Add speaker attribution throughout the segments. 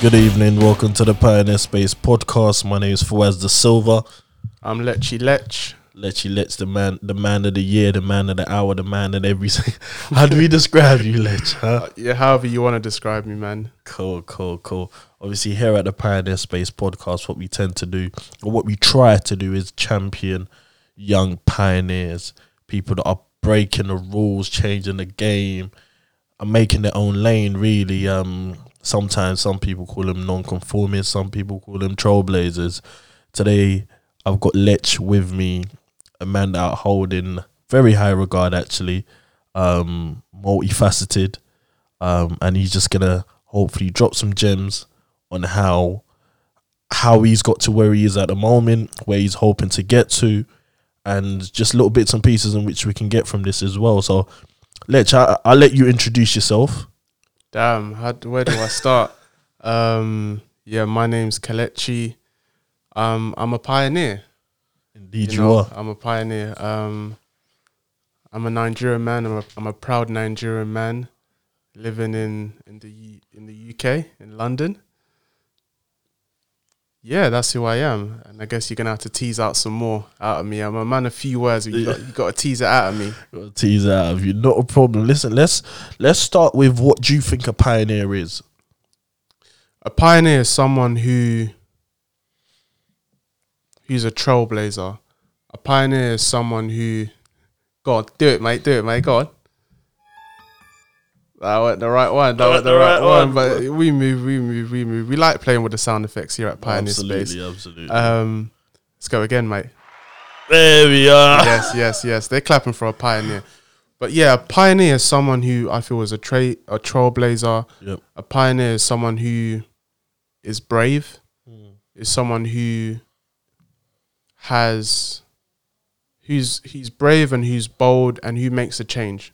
Speaker 1: Good evening. Welcome to the Pioneer Space podcast. My name is Fawaz the Silver.
Speaker 2: I'm Lechi Lech.
Speaker 1: Lechi Let's the man, the man of the year, the man of the hour, the man of everything. How do we describe you, Lech? Huh?
Speaker 2: Yeah, however you want to describe me, man.
Speaker 1: Cool, cool, cool. Obviously, here at the Pioneer Space podcast, what we tend to do, or what we try to do, is champion young pioneers, people that are breaking the rules, changing the game, and making their own lane. Really, um, sometimes some people call them non-conformists, some people call them trailblazers. Today, I've got Lech with me, a man that I hold in very high regard, actually, um, multifaceted, um, and he's just gonna hopefully drop some gems on how how he's got to where he is at the moment, where he's hoping to get to, and just little bits and pieces in which we can get from this as well. So, Lech, I, I'll let you introduce yourself.
Speaker 2: Damn, how, where do I start? um, yeah, my name's Kelechi. Um, I'm a pioneer.
Speaker 1: Indeed, you,
Speaker 2: know,
Speaker 1: are.
Speaker 2: I'm a pioneer. Um, I'm a Nigerian man. I'm a, I'm a proud Nigerian man, living in in the in the UK in London. Yeah, that's who I am, and I guess you're gonna have to tease out some more out of me. I'm a man of few words. You got, you got to tease it out of me.
Speaker 1: Gotta tease it out of you. Not a problem. Listen, let's let's start with what do you think a pioneer is?
Speaker 2: A pioneer is someone who who's a trailblazer. A pioneer is someone who God, do it, mate, do it, mate, go That went the right one. That went the right, one. But we move, we move, we move. We like playing with the sound effects here at Pioneer
Speaker 1: absolutely,
Speaker 2: Space.
Speaker 1: absolutely.
Speaker 2: Um, let's go again, mate.
Speaker 1: there we are.
Speaker 2: yes, yes, yes. They're clapping for a pioneer. But yeah, a pioneer is someone who I feel is a tra- a trailblazer.
Speaker 1: Yep.
Speaker 2: A pioneer is someone who is brave.
Speaker 1: Hmm.
Speaker 2: Is someone who has who's he's brave and who's bold and who makes a change.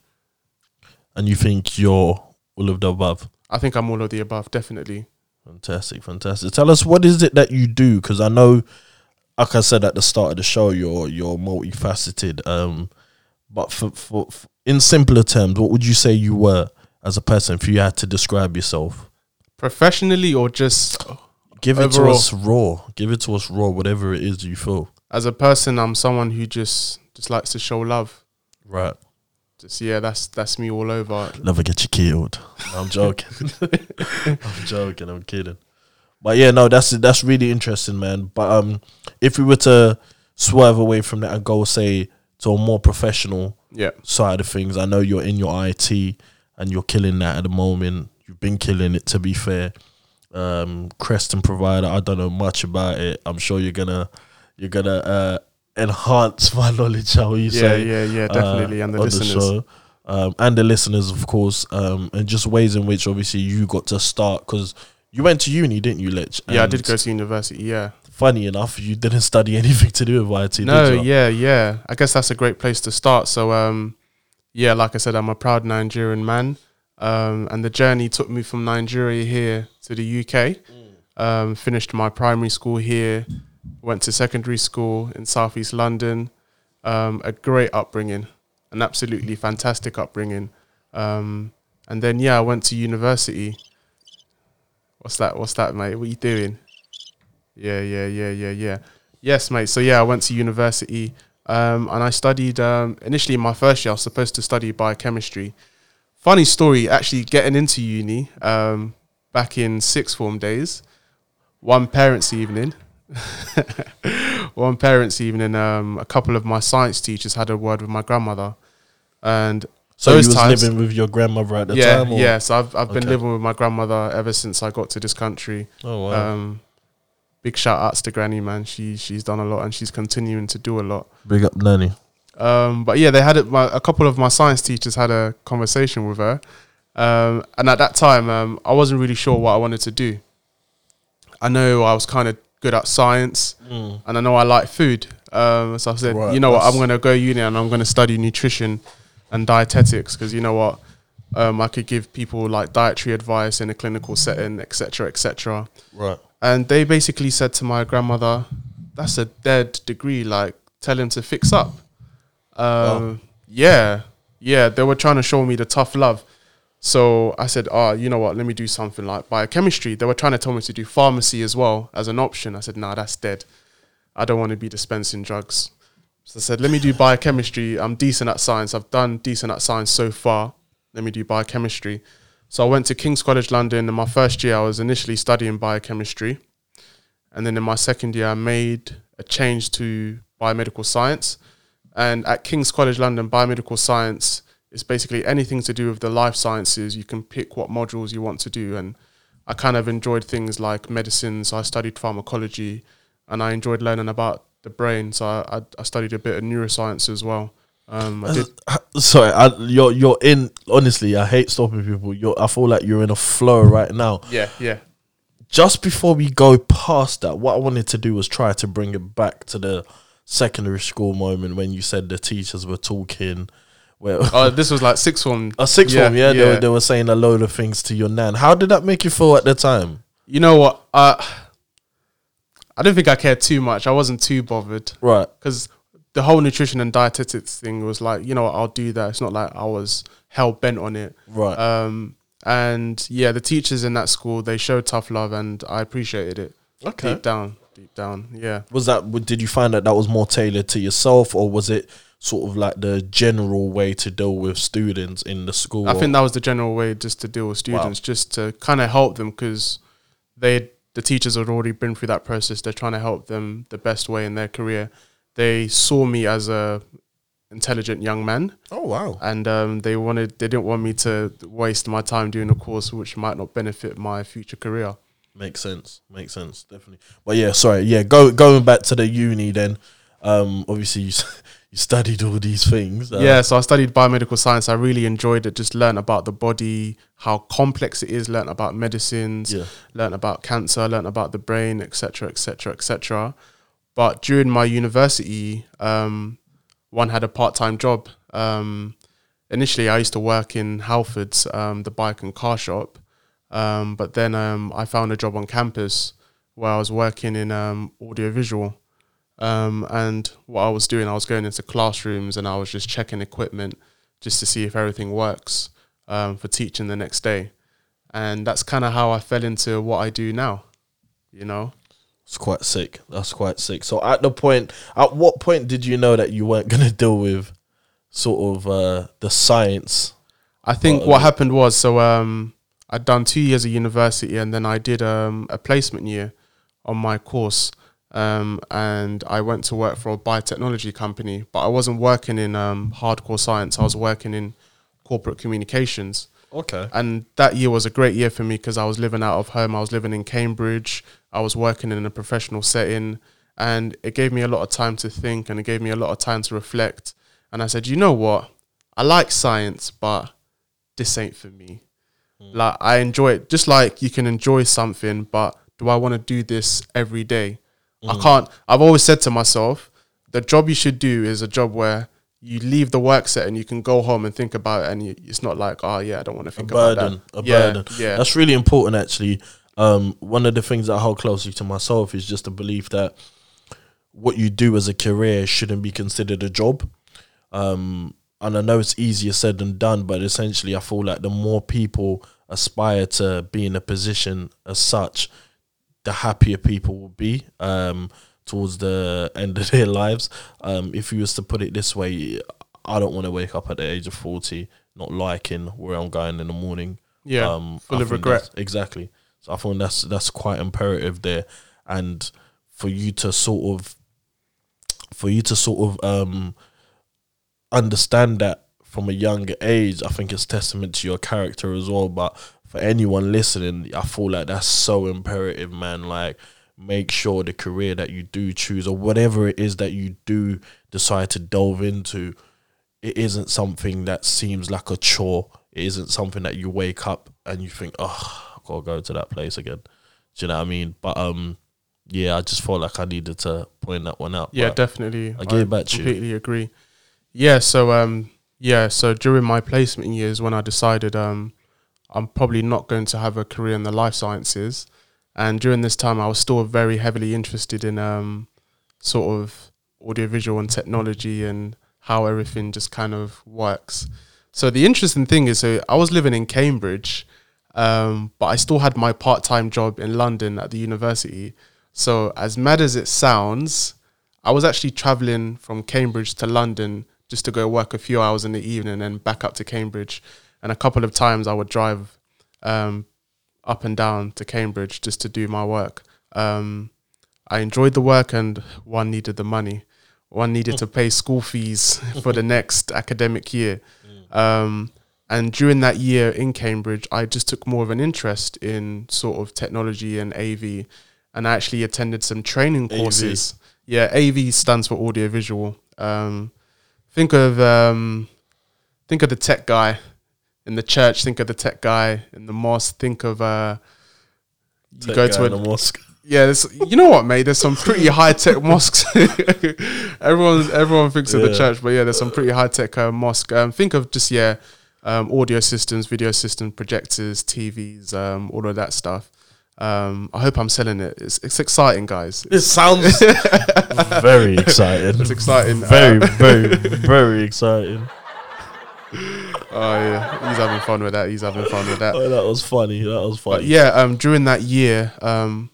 Speaker 1: And you think you're all of the above?
Speaker 2: I think I'm all of the above, definitely.
Speaker 1: Fantastic, fantastic. Tell us what is it that you do? Because I know, like I said at the start of the show, you're you're multifaceted. Um, but for, for, for in simpler terms, what would you say you were as a person if you had to describe yourself?
Speaker 2: Professionally or just
Speaker 1: Give it
Speaker 2: Overall.
Speaker 1: to us raw. Give it to us raw. Whatever it is you feel.
Speaker 2: as a person, I'm someone who just just likes to show love.
Speaker 1: Right.
Speaker 2: Just yeah, that's that's me all over.
Speaker 1: Never get you killed. I'm joking. I'm joking. I'm kidding. But yeah, no, that's that's really interesting, man. But um, if we were to swerve away from that and go say to a more professional
Speaker 2: Yeah.
Speaker 1: side of things, I know you're in your IT and you're killing that at the moment. You've been killing it, to be fair. Um, Crestron provider, I don't know much about it. I'm sure you're gonna you're gonna uh, enhance my knowledge. Shall we
Speaker 2: Yeah,
Speaker 1: say?
Speaker 2: yeah, yeah,
Speaker 1: uh,
Speaker 2: definitely. and the listeners.
Speaker 1: show. Um, and the listeners, of course, um, and just ways in which obviously you got to start because you went to uni, didn't you, Lech?
Speaker 2: yeah, I did go to university. Yeah.
Speaker 1: Funny enough, you didn't study anything to do with IT.
Speaker 2: no,
Speaker 1: did you?
Speaker 2: yeah, yeah. I guess that's a great place to start. So, um, yeah, like I said, I'm a proud Nigerian man, um, and the journey took me from Nigeria here to the UK. Um, finished my primary school here, went to secondary school in Southeast London. Um, a great upbringing, an absolutely fantastic upbringing. Um, and then yeah, I went to university. What's that? What's that, mate? What are you doing? Yeah, yeah, yeah, yeah, yeah. Yes, mate. So yeah, I went to university um, and I studied. Um, initially, in my first year, I was supposed to study biochemistry. Funny story, actually getting into uni um, back in sixth form days. One parents' evening, one parents' evening. Um, a couple of my science teachers had a word with my grandmother, and
Speaker 1: So
Speaker 2: Those
Speaker 1: you was
Speaker 2: times-
Speaker 1: living with your grandmother at the
Speaker 2: yeah,
Speaker 1: time? Or?
Speaker 2: yeah. So I've I've been
Speaker 1: Okay.
Speaker 2: living with my grandmother ever since I got to this country.
Speaker 1: Oh wow.
Speaker 2: Um, big shout outs to Granny, man. She she's done a lot and she's continuing to do a lot.
Speaker 1: Big up, Nanny.
Speaker 2: Um, but yeah, they had it. My, a couple of my science teachers had a conversation with her, um, and at that time, um, I wasn't really sure what I wanted to do. I know I was kind of good at science,
Speaker 1: Mm.
Speaker 2: and I know I like food. Um, so I said,
Speaker 1: Right,
Speaker 2: you know what, I'm going to go uni and I'm going to study nutrition and dietetics because you know what, um, I could give people like dietary advice in a clinical setting, etc., etc.
Speaker 1: Right.
Speaker 2: And they basically said to my grandmother, "That's a dead degree. Like, tell him to fix up." Um, Yeah, yeah. They were trying to show me the tough love. So I said, oh, you know what? Let me do something like biochemistry. They were trying to tell me to do pharmacy as well as an option. I said, nah, that's dead. I don't want to be dispensing drugs. So I said, let me do biochemistry. I'm decent at science. I've done decent at science so far. Let me do biochemistry. So I went to King's College London. In my first year, I was initially studying biochemistry. And then in my second year, I made a change to biomedical science. And at King's College London, biomedical science is basically anything to do with the life sciences. You can pick what modules you want to do. And I kind of enjoyed things like medicine. So I studied pharmacology and I enjoyed learning about the brain. So I, I, I studied a bit of neuroscience as well. Um, I did.
Speaker 1: Sorry, I, you're you're in. Honestly, I hate stopping people. You're. I feel like you're in a flow right now.
Speaker 2: Yeah, yeah.
Speaker 1: Just before we go past that, what I wanted to do was try to bring it back to the secondary school moment when you said the teachers were talking. Where
Speaker 2: Oh, this was like sixth form.
Speaker 1: a sixth
Speaker 2: yeah,
Speaker 1: form, yeah, They, were, they were saying a load of things to your nan. How did that make you feel at the time?
Speaker 2: You know what? Uh, I don't think I cared too much. I wasn't too bothered
Speaker 1: Right.
Speaker 2: because the whole nutrition and dietetics thing was like, you know what, I'll do that. It's not like I was hell bent on it.
Speaker 1: Right.
Speaker 2: Um, and yeah, the teachers in that school they showed tough love, and I appreciated it
Speaker 1: okay.
Speaker 2: deep down, deep down. Yeah.
Speaker 1: Was that? Did you find that that was more tailored to yourself, or was it sort of like the general way to deal with students in the school?
Speaker 2: I think that was the general way just to deal with students, just to kind of help them because they the teachers had already been through that process. They're trying to help them the best way in their career. They saw me as a intelligent young man,
Speaker 1: Oh wow.
Speaker 2: and um, they wanted they didn't want me to waste my time doing a course which might not benefit my future career.
Speaker 1: Makes sense. Makes sense. Definitely. But yeah, sorry. Yeah, go going back to the uni then. Um, obviously you you studied all these things. Uh,
Speaker 2: yeah, so I studied biomedical science. I really enjoyed it. Just learn about the body, how complex it is. Learn about medicines.
Speaker 1: Yeah.
Speaker 2: learn about cancer, learn about the brain, etc., etc., etc. But during my university, um, one had a part-time job. Um, initially, I used to work in Halfords, um, the bike and car shop. Um, but then um, I found a job on campus where I was working in um, audiovisual. Um, and what I was doing, I was going into classrooms and I was just checking equipment just to see if everything works um, for teaching the next day and that's kind of how I fell into what I do now. You know,
Speaker 1: It's quite sick. That's quite sick. So at the point, at what point did you know that you weren't gonna deal with sort of uh, the science?
Speaker 2: I think
Speaker 1: Well,
Speaker 2: what
Speaker 1: okay.
Speaker 2: happened was so um, I'd done two years of university and then I did um, a placement year on my course. Um, and I went to work for a biotechnology company, but I wasn't working in um, hardcore science. I was working in corporate communications.
Speaker 1: Okay.
Speaker 2: And that year was a great year for me because I was living out of home. I was living in Cambridge. I was working in a professional setting. And it gave me a lot of time to think and it gave me a lot of time to reflect. And I said, you know what? I like science, but this ain't for me. Like, I enjoy it. Just like you can enjoy something, but do I want to do this every day? I can't. I've always said to myself, the job you should do is a job where you leave the work set and you can go home and think about it, and you, it's not like, oh yeah, I don't want to
Speaker 1: A
Speaker 2: think about it.
Speaker 1: A burden.
Speaker 2: that.
Speaker 1: A
Speaker 2: yeah,
Speaker 1: burden.
Speaker 2: Yeah,
Speaker 1: That's really important, actually. Um, one of the things that I hold closely to myself is just the belief that what you do as a career shouldn't be considered a job. Um, and I know it's easier said than done, but essentially, I feel like the more people aspire to be in a position as such, the happier people will be um, towards the end of their lives. Um, if you was to put it this way, I don't want to wake up at the age of forty not liking where I'm going in the morning.
Speaker 2: yeah.
Speaker 1: um,
Speaker 2: full
Speaker 1: I
Speaker 2: of regret.
Speaker 1: Exactly. So I think that's that's quite imperative there, and for you to sort of, for you to sort of um, understand that from a younger age, I think it's testament to your character as well. But for anyone listening, I feel like that's so imperative, man. Like, make sure the career that you do choose or whatever it is that you do decide to delve into, it isn't something that seems like a chore. It isn't something that you wake up and you think, oh, I gotta go to that place again. Do you know what I mean? But um, yeah, I just felt like I needed to point that one out.
Speaker 2: Yeah, definitely.
Speaker 1: I give it back to you.
Speaker 2: completely agree. Yeah, so um yeah, so during my placement years when I decided um I'm probably not going to have a career in the life sciences and during this time I was still very heavily interested in um sort of audiovisual and technology and how everything just kind of works. So the interesting thing is, so I was living in Cambridge, um, but I still had my part-time job in London at the university. So as mad as it sounds, I was actually traveling from Cambridge to London just to go work a few hours in the evening and back up to Cambridge. And a couple of times I would drive um, up and down to Cambridge just to do my work. Um, I enjoyed the work, and one needed the money. One needed to pay school fees for the next academic year. Um, and during that year in Cambridge, I just took more of an interest in sort of technology and AV, and I actually attended some training
Speaker 1: AV.
Speaker 2: courses. Yeah, AV stands for audiovisual. Um, think of um, think of the tech guy in the church. Think of the tech guy in the mosque. Think of uh, you
Speaker 1: Tech
Speaker 2: go
Speaker 1: guy
Speaker 2: to
Speaker 1: in
Speaker 2: a
Speaker 1: mosque.
Speaker 2: yeah, there's, you know what, mate? There's some pretty high tech mosques. everyone, everyone thinks of the church, but yeah, there's some pretty high tech uh, mosque. Um, think of just yeah, um, audio systems, video systems, projectors, TVs, um, all of that stuff. Um, I hope I'm selling it. It's, it's exciting, guys.
Speaker 1: It sounds very exciting.
Speaker 2: It's exciting.
Speaker 1: Very,
Speaker 2: Uh,
Speaker 1: very, very exciting.
Speaker 2: Oh yeah, he's having fun with that. He's having fun with that.
Speaker 1: Oh, that was funny. That was funny.
Speaker 2: But yeah, um, during that year, um,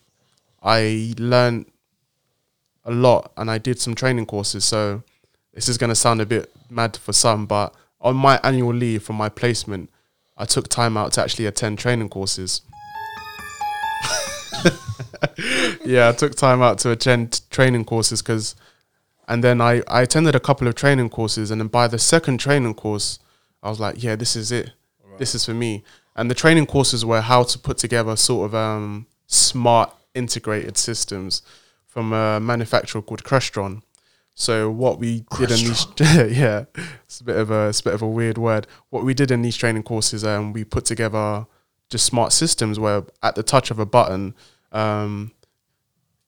Speaker 2: I learned a lot and I did some training courses. So this is going to sound a bit mad for some, but on my annual leave from my placement, I took time out to actually attend training courses. yeah, I took time out to attend training courses because, and then I, I attended a couple of training courses, and then by the second training course, I was like, yeah, this is it. This is for me. And the training courses were how to put together sort of um, smart integrated systems from a manufacturer called Crestron. So what we did in these, yeah, it's a bit of a it's a bit of a weird word. What we did in these training courses, um, we put together just smart systems where at the touch of a button, um,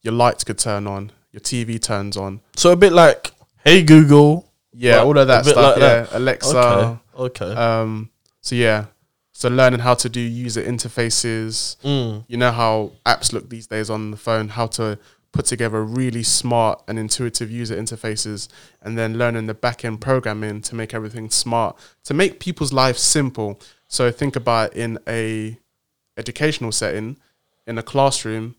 Speaker 2: your lights could turn on, your TV turns on,
Speaker 1: So a bit like, hey Google.
Speaker 2: yeah, all of that stuff,
Speaker 1: like
Speaker 2: yeah,
Speaker 1: that.
Speaker 2: Alexa.
Speaker 1: Okay. Okay.
Speaker 2: Um, so yeah, so learning how to do user interfaces,
Speaker 1: Mm.
Speaker 2: you know how apps look these days on the phone, how to put together really smart and intuitive user interfaces, and then learning the back end programming to make everything smart, to make people's lives simple. So think about in a educational setting, in a classroom,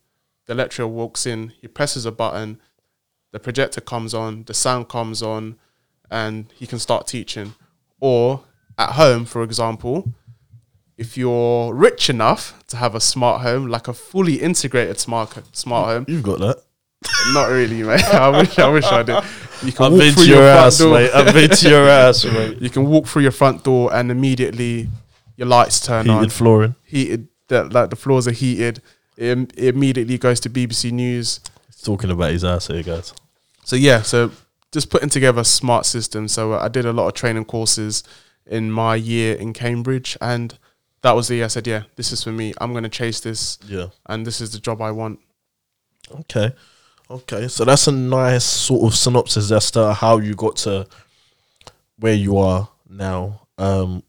Speaker 2: the lecturer walks in, he presses a button, the projector comes on, the sound comes on, and he can start teaching. Or at home, for example, if you're rich enough to have a smart home, like a fully integrated smart smart home,
Speaker 1: You've got that.
Speaker 2: not really, mate. I wish I wish I did. You can
Speaker 1: I've
Speaker 2: walk
Speaker 1: been
Speaker 2: through
Speaker 1: to
Speaker 2: your,
Speaker 1: your
Speaker 2: front
Speaker 1: ass,
Speaker 2: door.
Speaker 1: mate. I've been to your ass, mate.
Speaker 2: You can walk through your front door and immediately your lights turn on.
Speaker 1: Heated flooring.
Speaker 2: Heated, the, like the floors are heated. It, it immediately goes to BBC News.
Speaker 1: He's talking about his ass here, guys.
Speaker 2: So yeah, so just putting together smart systems. So I did a lot of training courses in my year in Cambridge, and that was the year I said, yeah, this is for me. I'm going to chase this,
Speaker 1: Yeah.
Speaker 2: and this is the job I want.
Speaker 1: Okay. Okay. So that's a nice sort of synopsis as to how you got to where you are now. Um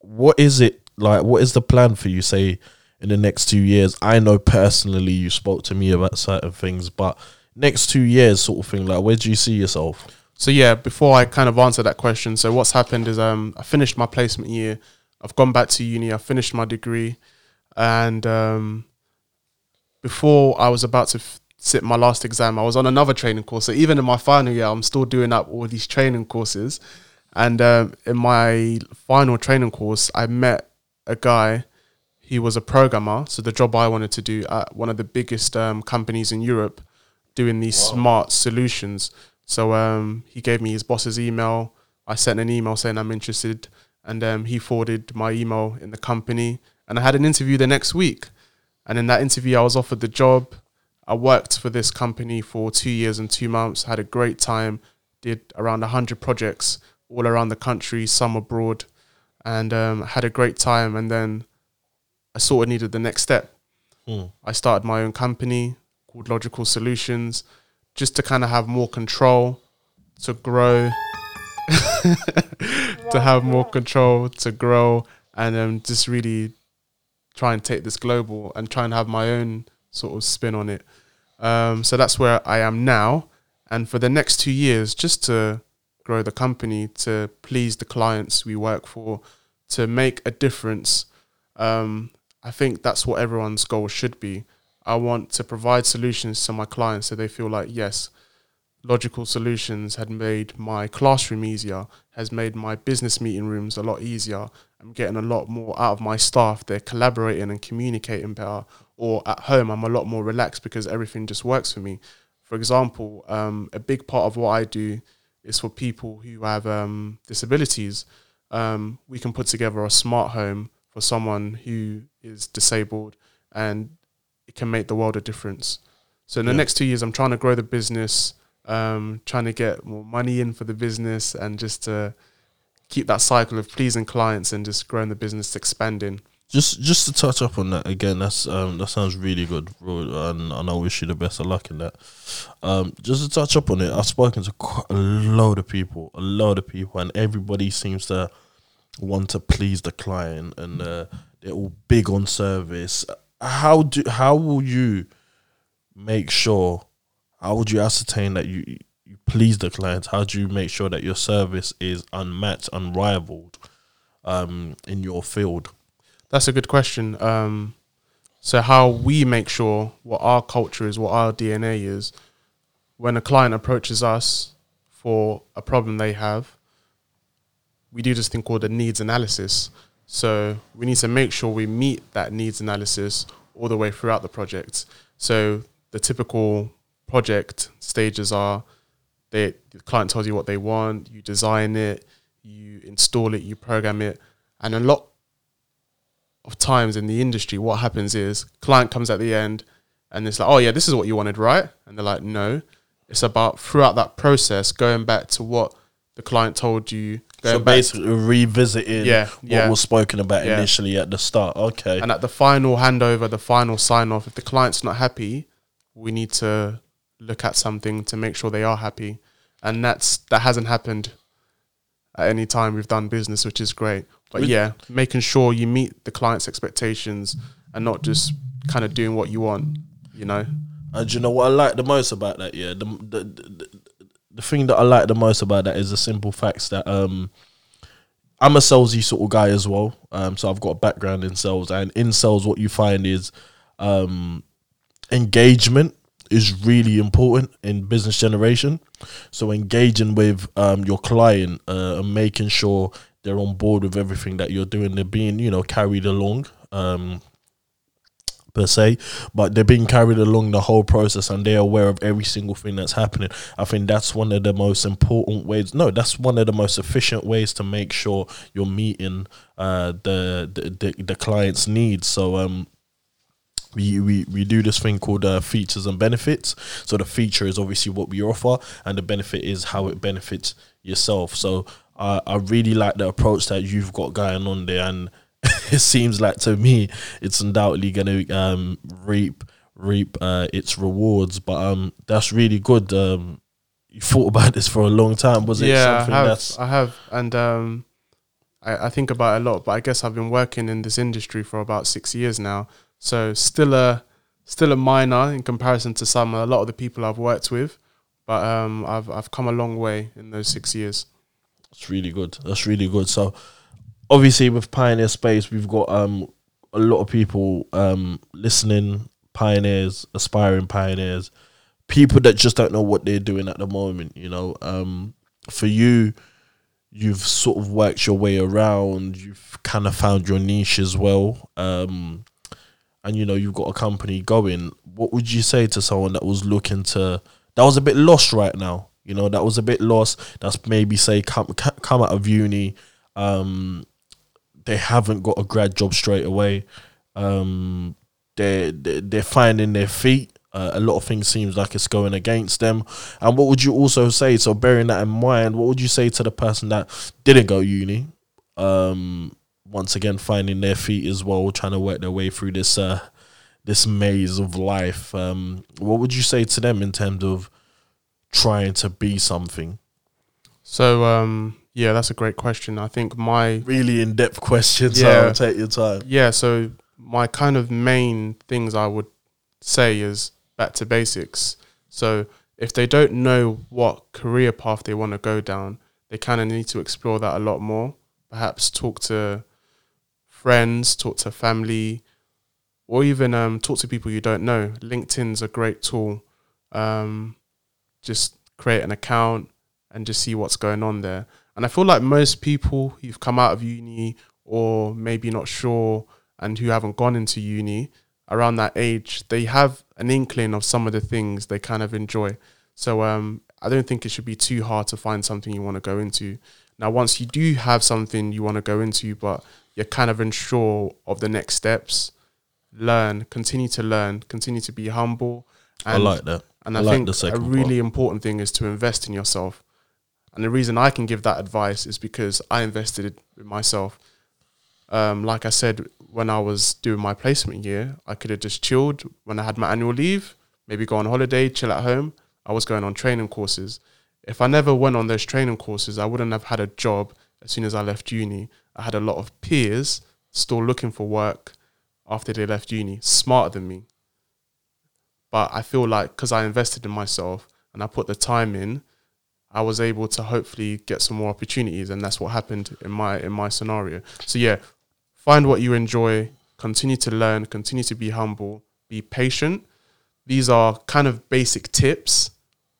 Speaker 1: what is it like what is the plan for you say in the next 2 years? I know personally you spoke to me about certain things, but next 2 years sort of thing like where do you see yourself?
Speaker 2: So yeah, before I kind of answer that question, so what's happened is um I finished my placement year. I've gone back to uni. I finished my degree, and um, before I was about to f- sit my last exam, I was on another training course. So even in my final year, I'm still doing up all these training courses. And um, in my final training course, I met a guy. He was a programmer, so the job I wanted to do at one of the biggest um, companies in Europe, doing these smart solutions. So um, he gave me his boss's email. I sent an email saying I'm interested, and um, he forwarded my email in the company. And I had an interview the next week. And in that interview, I was offered the job. I worked for this company for two years and two months. Had a great time. Did around hundred projects all around the country, some abroad, and um, had a great time. And then I sort of needed the next step.
Speaker 1: Mm.
Speaker 2: I started my own company called Logical Solutions, just to kind of have more control, to grow, to have more control, to grow, and um, just really try and take this global and try and have my own sort of spin on it. Um, so that's where I am now, and for the next two years, just to grow the company, to please the clients we work for, to make a difference. Um, I think that's what everyone's goal should be. I want to provide solutions to my clients so they feel like, yes, logical solutions had made my classroom easier, has made my business meeting rooms a lot easier. I'm getting a lot more out of my staff. They're collaborating and communicating better. Or at home, I'm a lot more relaxed because everything just works for me. For example, um, a big part of what I do is for people who have um, disabilities. Um, we can put together a smart home for someone who is disabled and it can make the world a difference. So in the
Speaker 1: Yeah.
Speaker 2: next two years, I'm trying to grow the business, um, trying to get more money in for the business, and just to keep that cycle of pleasing clients and just growing the business, expanding.
Speaker 1: Just just to touch up on that again, that's um that sounds really good, bro, and, and I wish you the best of luck in that. Um, just to touch up on it, I've spoken to quite a load of people, a load of people, and everybody seems to want to please the client, and uh, they're all big on service. How do how will you make sure? How would you ascertain that you you please the clients? How do you make sure that your service is unmatched, unrivaled, um, in your field?
Speaker 2: That's a good question. Um, so how we make sure what our culture is, what our DNA is, when a client approaches us for a problem they have, we do this thing called a needs analysis. So we need to make sure we meet that needs analysis all the way throughout the project. So the typical project stages are they the client tells you what they want, you design it, you install it, you program it, and a lot of times in the industry, what happens is client comes at the end and it's like, oh yeah, this is what you wanted, right? And they're like, no. It's about throughout that process going back to what the client told you.
Speaker 1: So
Speaker 2: back
Speaker 1: basically, revisiting
Speaker 2: Yeah,
Speaker 1: what
Speaker 2: yeah.
Speaker 1: was spoken about
Speaker 2: Yeah.
Speaker 1: initially at the start. Okay,
Speaker 2: and at the final handover, the final sign off, if the client's not happy, we need to look at something to make sure they are happy. And that's that hasn't happened at any time we've done business, which is great. But
Speaker 1: With-
Speaker 2: yeah, making sure you meet the client's expectations and not just kind of doing what you want, you know.
Speaker 1: and you know what I like the most about that? Yeah, the the, the the thing that I like the most about that is the simple facts that um. I'm a salesy sort of guy as well, um, so I've got a background in sales. And in sales, what you find is um, engagement is really important in business generation. So engaging with um, your client uh, and making sure they're on board with everything that you're doing, they're being you know carried along. Um, per se, but they're being carried along the whole process and they're aware of every single thing that's happening. I think that's one of the most important ways. No, that's one of the most efficient ways to make sure you're meeting uh, the, the the the client's needs. So um, we, we, we do this thing called uh, features and benefits. So the feature is obviously what we offer, and the benefit is how it benefits yourself. So uh, I really like the approach that you've got going on there, and it seems like to me it's undoubtedly going to um, reap reap uh, its rewards. But um, that's really good. Um, you thought about this for a long time. Was it
Speaker 2: yeah, I have, I have, and um, I, I think about it a lot. But I guess I've been working in this industry for about six years now, so still a still a minor in comparison to some a lot of the people I've worked with. But um, I've I've come a long way in those six years.
Speaker 1: That's really good. That's really good. So obviously with Pioneer Space we've got um a lot of people um listening, pioneers, aspiring pioneers, people that just don't know what they're doing at the moment, you know. Um for you you've sort of worked your way around, you've kind of found your niche as well. Um and you know you've got a company going. What would you say to someone that was looking to that was a bit lost right now? You know, that was a bit lost. That's maybe say come come out of uni, um, they haven't got a grad job straight away. Um, they're they're finding their feet. Uh, a lot of things seems like it's going against them. And what would you also say? So bearing that in mind, what would you say to the person that didn't go uni? Um, once again, finding their feet as well, trying to work their way through this uh, this maze of life. Um, what would you say to them in terms of trying to be something?
Speaker 2: So um, yeah, that's a great question. I think my
Speaker 1: Really in depth question. So
Speaker 2: Yeah.
Speaker 1: take your time.
Speaker 2: yeah, so my kind of main things I would say is back to basics. So if they don't know what career path they want to go down, they kind of need to explore that a lot more. Perhaps talk to friends, talk to family, or even um, talk to people you don't know. LinkedIn's a great tool. Um, just create an account and just see what's going on there. And I feel like most people who've come out of uni or maybe not sure and who haven't gone into uni around that age, they have an inkling of some of the things they kind of enjoy. So um, I don't think it should be too hard to find something you want to go into. Now, once you do have something you want to go into, but you're kind of unsure of the next steps, learn, continue to learn, continue to be humble.
Speaker 1: I like that.
Speaker 2: And
Speaker 1: I
Speaker 2: I,
Speaker 1: like
Speaker 2: think
Speaker 1: the
Speaker 2: a really important thing is to invest in yourself. And the reason I can give that advice is because I invested in myself. Um, like I said, when I was doing my placement year, I could have just chilled when I had my annual leave, maybe go on holiday, chill at home. I was going on training courses. If I never went on those training courses, I wouldn't have had a job as soon as I left uni. I had a lot of peers still looking for work after they left uni, smarter than me. But I feel like because I invested in myself and I put the time in, I was able to hopefully get some more opportunities, and that's what happened in my in my scenario. So yeah, find what you enjoy, continue to learn, continue to be humble, be patient. These are kind of basic tips,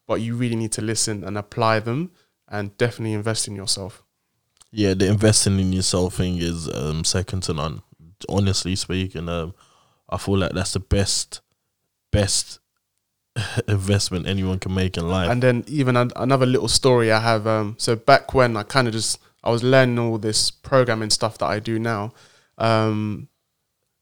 Speaker 2: but you really need to listen and apply them, and definitely invest in yourself.
Speaker 1: Yeah, the investing in yourself thing is um, second to none. Honestly speaking, um, I feel like that's the best, best investment anyone can make in life.
Speaker 2: And then even an- another little story I have. Um, so back when I kind of just I was learning all this programming stuff that I do now. Um,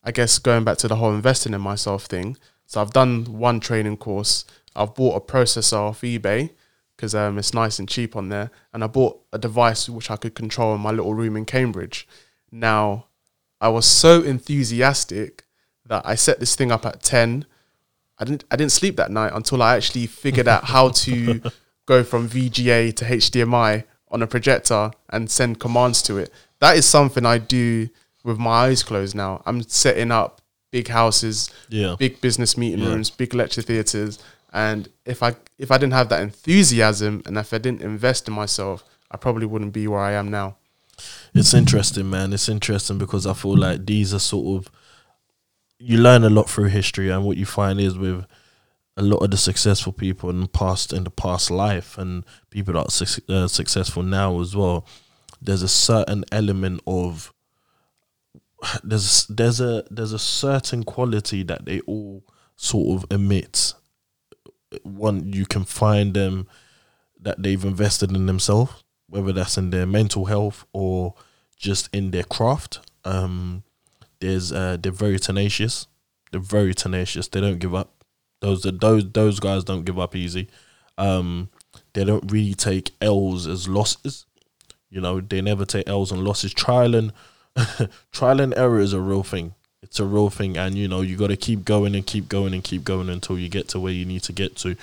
Speaker 2: I guess going back to the whole investing in myself thing. So I've done one training course. I've bought a processor off eBay because um, it's nice and cheap on there, and I bought a device which I could control in my little room in Cambridge. Now, I was so enthusiastic that I set this thing up at ten. I didn't I didn't sleep that night until I actually figured out how to go from VGA to HDMI on a projector and send commands to it. That is something I do with my eyes closed now. I'm setting up big houses,
Speaker 1: yeah,
Speaker 2: big business meeting
Speaker 1: Yeah.
Speaker 2: rooms, big lecture theaters, and if I if I didn't have that enthusiasm and if I didn't invest in myself, I probably wouldn't be where I am now.
Speaker 1: it's interesting, man. It's interesting because I feel like these are sort of you learn a lot through history, and what you find is with a lot of the successful people in the past in the past life, and people that are suc- uh, successful now as well. There's a certain element of there's there's a there's a certain quality that they all sort of emit. One you can find them that they've invested in themselves, whether that's in their mental health or just in their craft. Um, there's uh, they're very tenacious. They're very tenacious. They don't give up. Those those those guys don't give up easy. Um, they don't really take L's as losses. You know, they never take L's and losses. Trial and trial and error is a real thing. It's a real thing, and you know you got to keep going and keep going and keep going until you get to where you need to get to.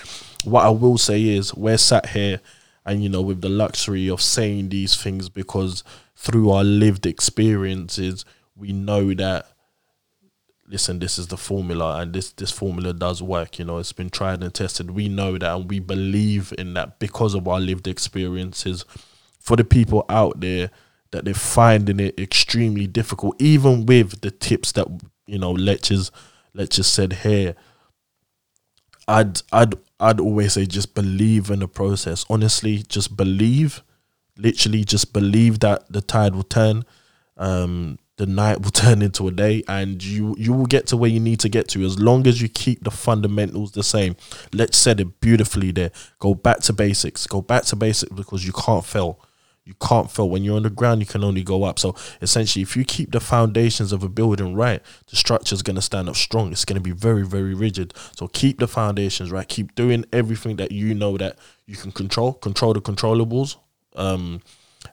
Speaker 1: What I will say is, we're sat here, and you know, with the luxury of saying these things because through our lived experiences, we know that. Listen, this is the formula, and this this formula does work. You know, it's been tried and tested. We know that, and we believe in that because of our lived experiences. For the people out there that they're finding it extremely difficult, even with the tips that you know lectures lectures said here. I'd I'd I'd always say just believe in the process. Honestly, just believe. Literally, just believe that the tide will turn. Um, the night will turn into a day, and you you will get to where you need to get to as long as you keep the fundamentals the same. Let's said it beautifully there. Go back to basics. Go back to basics because you can't fail. You can't fail. When you're on the ground, you can only go up. So essentially, if you keep the foundations of a building right, the structure is going to stand up strong. It's going to be very, very rigid. So keep the foundations right. Keep doing everything that you know that you can control. Control the controllables. Um,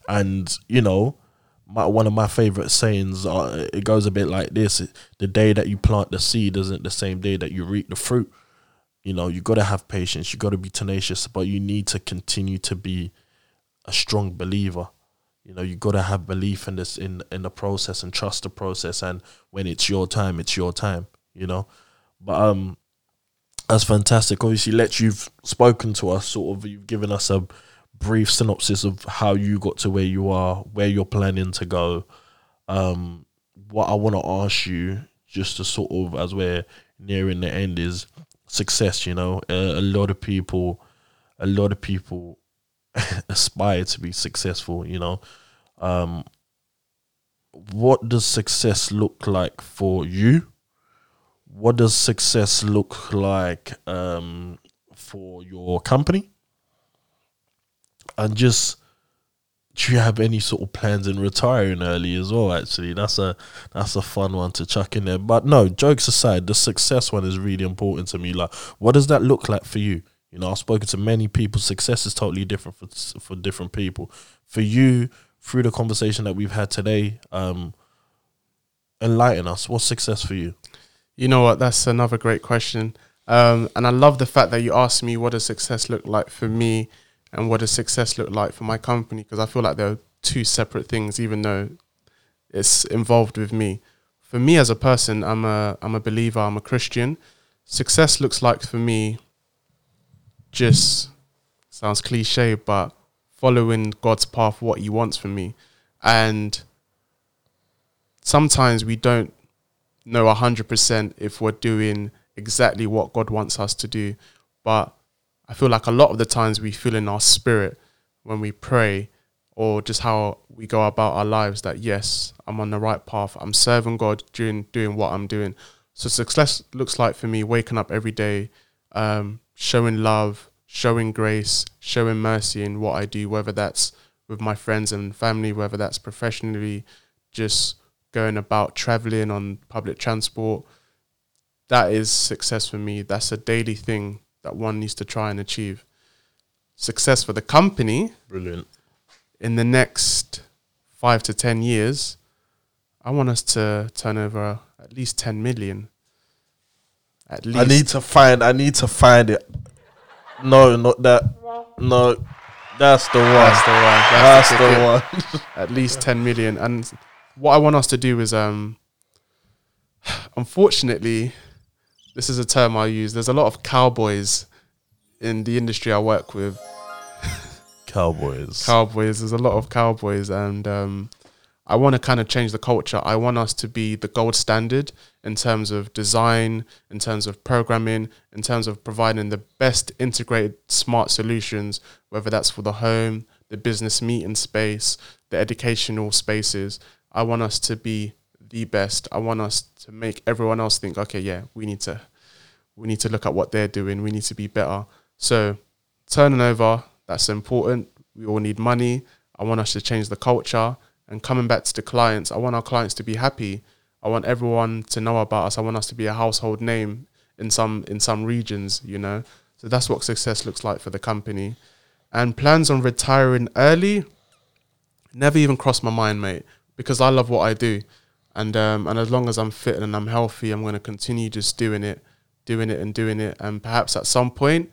Speaker 1: and you know, my one of my favorite sayings. Are, it goes a bit like this: the day that you plant the seed isn't the same day that you reap the fruit. You know, you got to have patience. You got to be tenacious, but you need to continue to be a strong believer. You know, you got to have belief in this in in the process and trust the process. And when it's your time, it's your time. You know, but um, that's fantastic. Obviously, let you've spoken to us, sort of, you've given us a brief synopsis of how you got to where you are, where you're planning to go. Um, what I want to ask you, just to sort of as we're nearing the end, is success. You know, a, a lot of people, a lot of people aspire to be successful. You know, um, what does success look like for you? What does success look like um, for your company? And just do you have any sort of plans in retiring early as well? Actually, that's a that's a fun one to chuck in there. But no, jokes aside, the success one is really important to me. Like, what does that look like for you? You know, I've spoken to many people. Success is totally different for for different people. For you, through the conversation that we've had today, um, enlighten us. What's success for you?
Speaker 2: You know what? That's another great question. Um, and I love the fact that you asked me what does success look like for me and what does success look like for my company because I feel like they're two separate things, even though it's involved with me. For me as a person, I'm a I'm a believer. I'm a Christian. Success looks like for me just sounds cliche, but following God's path, what He wants from me, and sometimes we don't know hundred percent if we're doing exactly what God wants us to do, but I feel like a lot of the times we feel in our spirit when we pray or just how we go about our lives that yes, I'm on the right path. I'm serving God doing doing what I'm doing. So success looks like for me waking up every day, um, showing love, showing grace, showing mercy in what I do, whether that's with my friends and family, whether that's professionally, just going about traveling on public transport. That is success for me. That's a daily thing that one needs to try and achieve. Success for the company.
Speaker 1: Brilliant.
Speaker 2: In the next five to 10 years, I want us to turn over at least 10 million. At least.
Speaker 1: I need to find. I need to find it. No, not that. No, that's the one.
Speaker 2: That's the one.
Speaker 1: That's,
Speaker 2: That's,
Speaker 1: the,
Speaker 2: ticket.
Speaker 1: one.
Speaker 2: At least 10 million. And what I want us to do is, um, unfortunately, this is a term I use. There's a lot of cowboys in the industry I work with.
Speaker 1: Cowboys.
Speaker 2: Cowboys. There's a lot of cowboys, and um, I want to kind of change the culture. I want us to be the gold standard in terms of design, in terms of programming, in terms of providing the best integrated smart solutions, whether that's for the home, the business meeting space, the educational spaces. I want us to be the best. I want us to make everyone else think, okay, yeah, we need to we need to look at what they're doing. We need to be better. So turning over, that's important. We all need money. I want us to change the culture. And coming back to the clients, I want our clients to be happy. I want everyone to know about us. I want us to be a household name in some in some regions, you know. So that's what success looks like for the company. And plans on retiring early never even crossed my mind, mate, because I love what I do. And um, and as long as I'm fit and I'm healthy, I'm going to continue just doing it, doing it and doing it. And perhaps at some point,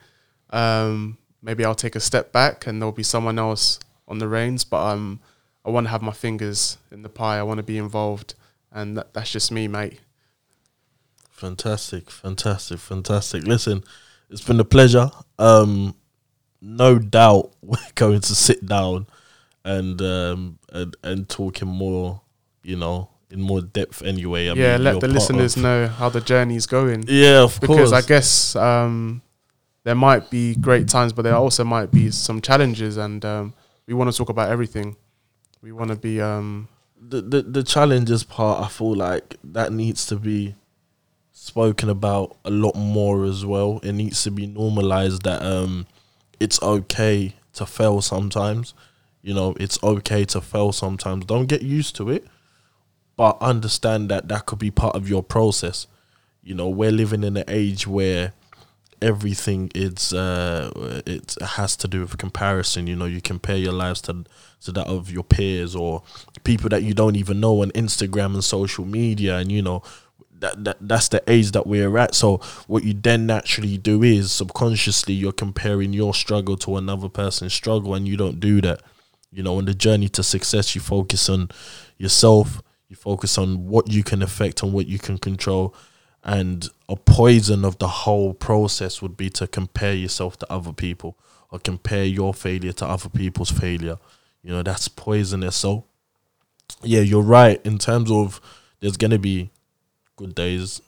Speaker 2: um, maybe I'll take a step back and there'll be someone else on the reins. But um, I want to have my fingers in the pie. I want to be involved, and that, that's just me, mate.
Speaker 1: Fantastic, fantastic, fantastic. Listen, it's been a pleasure. Um, no doubt we're going to sit down and um and, and talking more, you know, in more depth anyway. I
Speaker 2: yeah,
Speaker 1: mean,
Speaker 2: let the listeners know how the journey's going.
Speaker 1: Yeah, of
Speaker 2: because
Speaker 1: course.
Speaker 2: Because I guess um, there might be great times, but there also might be some challenges, and um, we want to talk about everything. We want to be um,
Speaker 1: the, the the challenges part, I feel like that needs to be spoken about a lot more as well. It needs to be normalized that um, it's okay to fail sometimes. You know, it's okay to fail sometimes. Don't get used to it, but understand that that could be part of your process. You know, we're living in an age where everything is uh it has to do with comparison. You know you compare your lives to to that of your peers or people that you don't even know on Instagram and social media. And you know that, that that's the age that we're at. So what you then naturally do is subconsciously you're comparing your struggle to another person's struggle and you don't do that. You know on the journey to success you focus on yourself you focus on what you can affect and what you can control and a poison of the whole process would be to compare yourself to other people or compare your failure to other people's failure. You know, that's poisonous. So, yeah, you're right. In terms of there's going to be good days,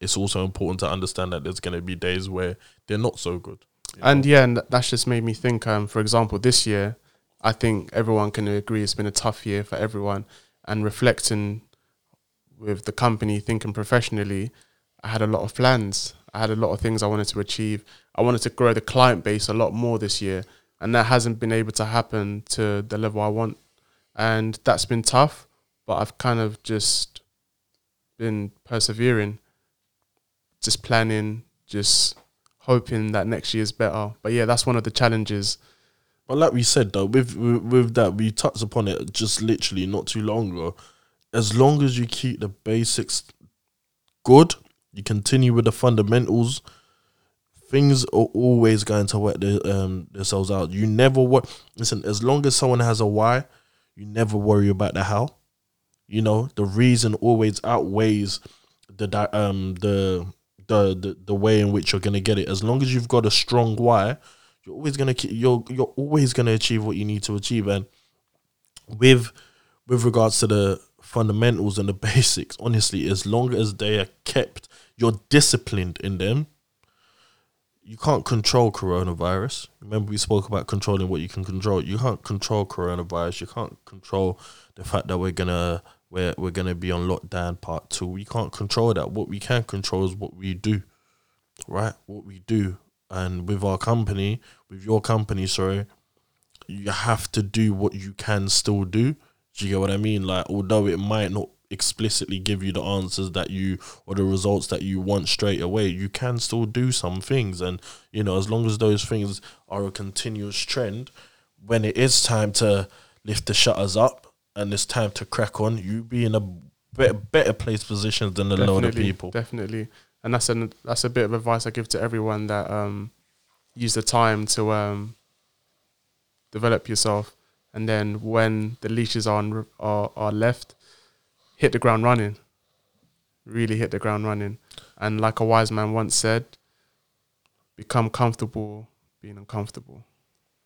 Speaker 1: it's also important to understand that there's going to be days where they're not so good.
Speaker 2: And
Speaker 1: know?
Speaker 2: yeah, and that's just made me think. Um, for example, this year, I think everyone can agree it's been a tough year for everyone. And reflecting with the company, thinking professionally, I had a lot of plans. I had a lot of things I wanted to achieve. I wanted to grow the client base a lot more this year, and that hasn't been able to happen to the level I want. And that's been tough, but I've kind of just been persevering, just planning, just hoping that next year's better. But yeah, that's one of the challenges.
Speaker 1: But like we said though, with, with that we touched upon it just literally not too long ago. As long as you keep the basics good, you continue with the fundamentals. Things are always going to work their, um, themselves out. You never work. Listen, as long as someone has a why, you never worry about the how. You know, the reason always outweighs the um the the the, the way in which you're gonna get it. As long as you've got a strong why, you're always gonna you're you're always gonna achieve what you need to achieve. And with with regards to the fundamentals and the basics, honestly, as long as they are kept, you're disciplined in them. You can't control coronavirus. Remember, we spoke about controlling what you can control. You can't control coronavirus. You can't control the fact that we're gonna we're we're gonna be on lockdown part two. We can't control that. What we can control is what we do, right? What we do, and with our company, with your company, sorry, you have to do what you can still do. Do you get what I mean? Like, although it might not explicitly give you the answers that you or the results that you want straight away, you can still do some things. And, you know, as long as those things are a continuous trend, when it is time to lift the shutters up and it's time to crack on, you be in a better, better place position than a load of people.
Speaker 2: Definitely, and that's an that's a bit of advice I give to everyone that um, use the time to um, develop yourself, and then when the leashes are, on, are are left, hit the ground running. Really hit the ground running, and like a wise man once said, become comfortable being uncomfortable.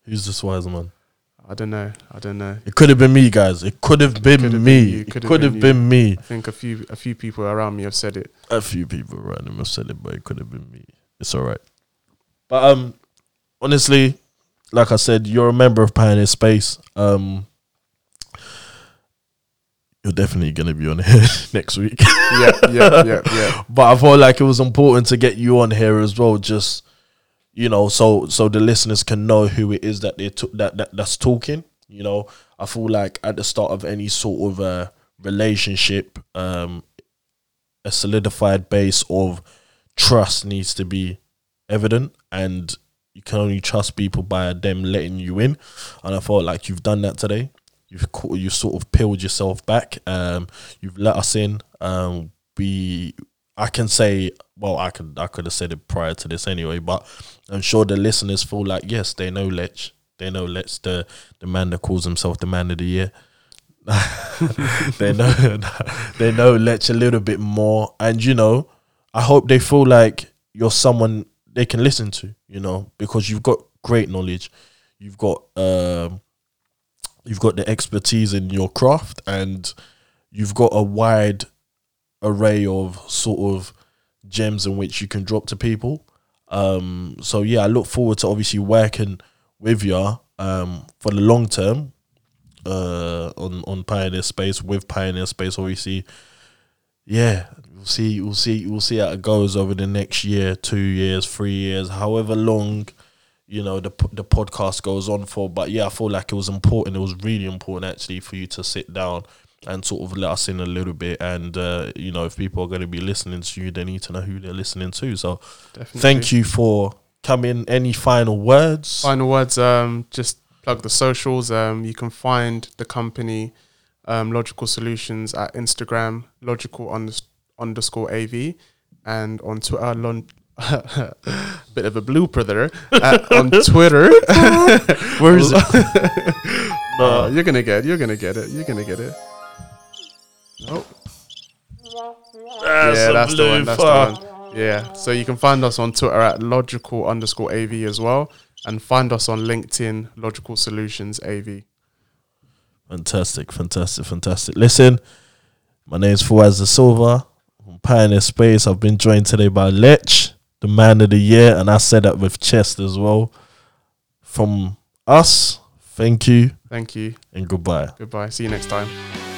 Speaker 1: Who's this wise man?
Speaker 2: I don't know. I don't know.
Speaker 1: It could have been me, guys. It could have been me. It
Speaker 2: Could have been
Speaker 1: been me.
Speaker 2: I think a few a few people around me have said it.
Speaker 1: A few people around him have said it, but it could have been me. It's all right. But um, honestly, like I said, you're a member of Pioneer Space. Um, you're definitely gonna be on here next week.
Speaker 2: Yeah, yeah, yeah, yeah.
Speaker 1: but I felt like it was important to get you on here as well, just you know, so so the listeners can know who it is that they took that, that that's talking. You know, I feel like at the start of any sort of uh, relationship, um, a solidified base of trust needs to be evident, and you can only trust people by them letting you in. And I felt like you've done that today. You've you sort of peeled yourself back. Um, you've let us in. Um, we, I can say, well, I could I could have said it prior to this anyway, but I'm sure the listeners feel like yes, they know Lech. They know Lech, the the man that calls himself the man of the year. they know they know Lech a little bit more, and you know, I hope they feel like you're someone they can listen to. You know, because you've got great knowledge, you've got um, you've got the expertise in your craft, and you've got a wide array of sort of gems in which you can drop to people. Um, so yeah, I look forward to obviously working with you um, for the long term uh, on on Pioneer Space with Pioneer Space. Obviously, yeah, we'll see, we'll see, we'll see how it goes over the next year, two years, three years, however long you know the the podcast goes on for. But yeah, I feel like it was important. It was really important actually for you to sit down and sort of let us in a little bit. And uh, you know, if people are going to be listening to you, they need to know who they're listening to. So
Speaker 2: Definitely.
Speaker 1: thank you for coming. Any final words?
Speaker 2: Final words. Um, just plug the socials. Um, you can find the company, um, Logical Solutions at Instagram, logical unders- underscore av, and on Twitter. Lon- bit of a blooper there. Uh, on Twitter,
Speaker 1: Where is it?
Speaker 2: no, you're gonna get. You're gonna get it. You're gonna get it. Oh,
Speaker 1: That's
Speaker 2: yeah,
Speaker 1: a
Speaker 2: that's the one. That's the one. Yeah. So you can find us on Twitter at logical underscore av as well. and find us on LinkedIn, Logical Solutions AV.
Speaker 1: Fantastic, fantastic, fantastic. Listen, my name is Fuaz the Silva from Pioneer Space. I've been joined today by Lech, the man of the year, and I said that with chest as well. From us, thank you
Speaker 2: Thank you.
Speaker 1: and goodbye.
Speaker 2: Goodbye. See you next time.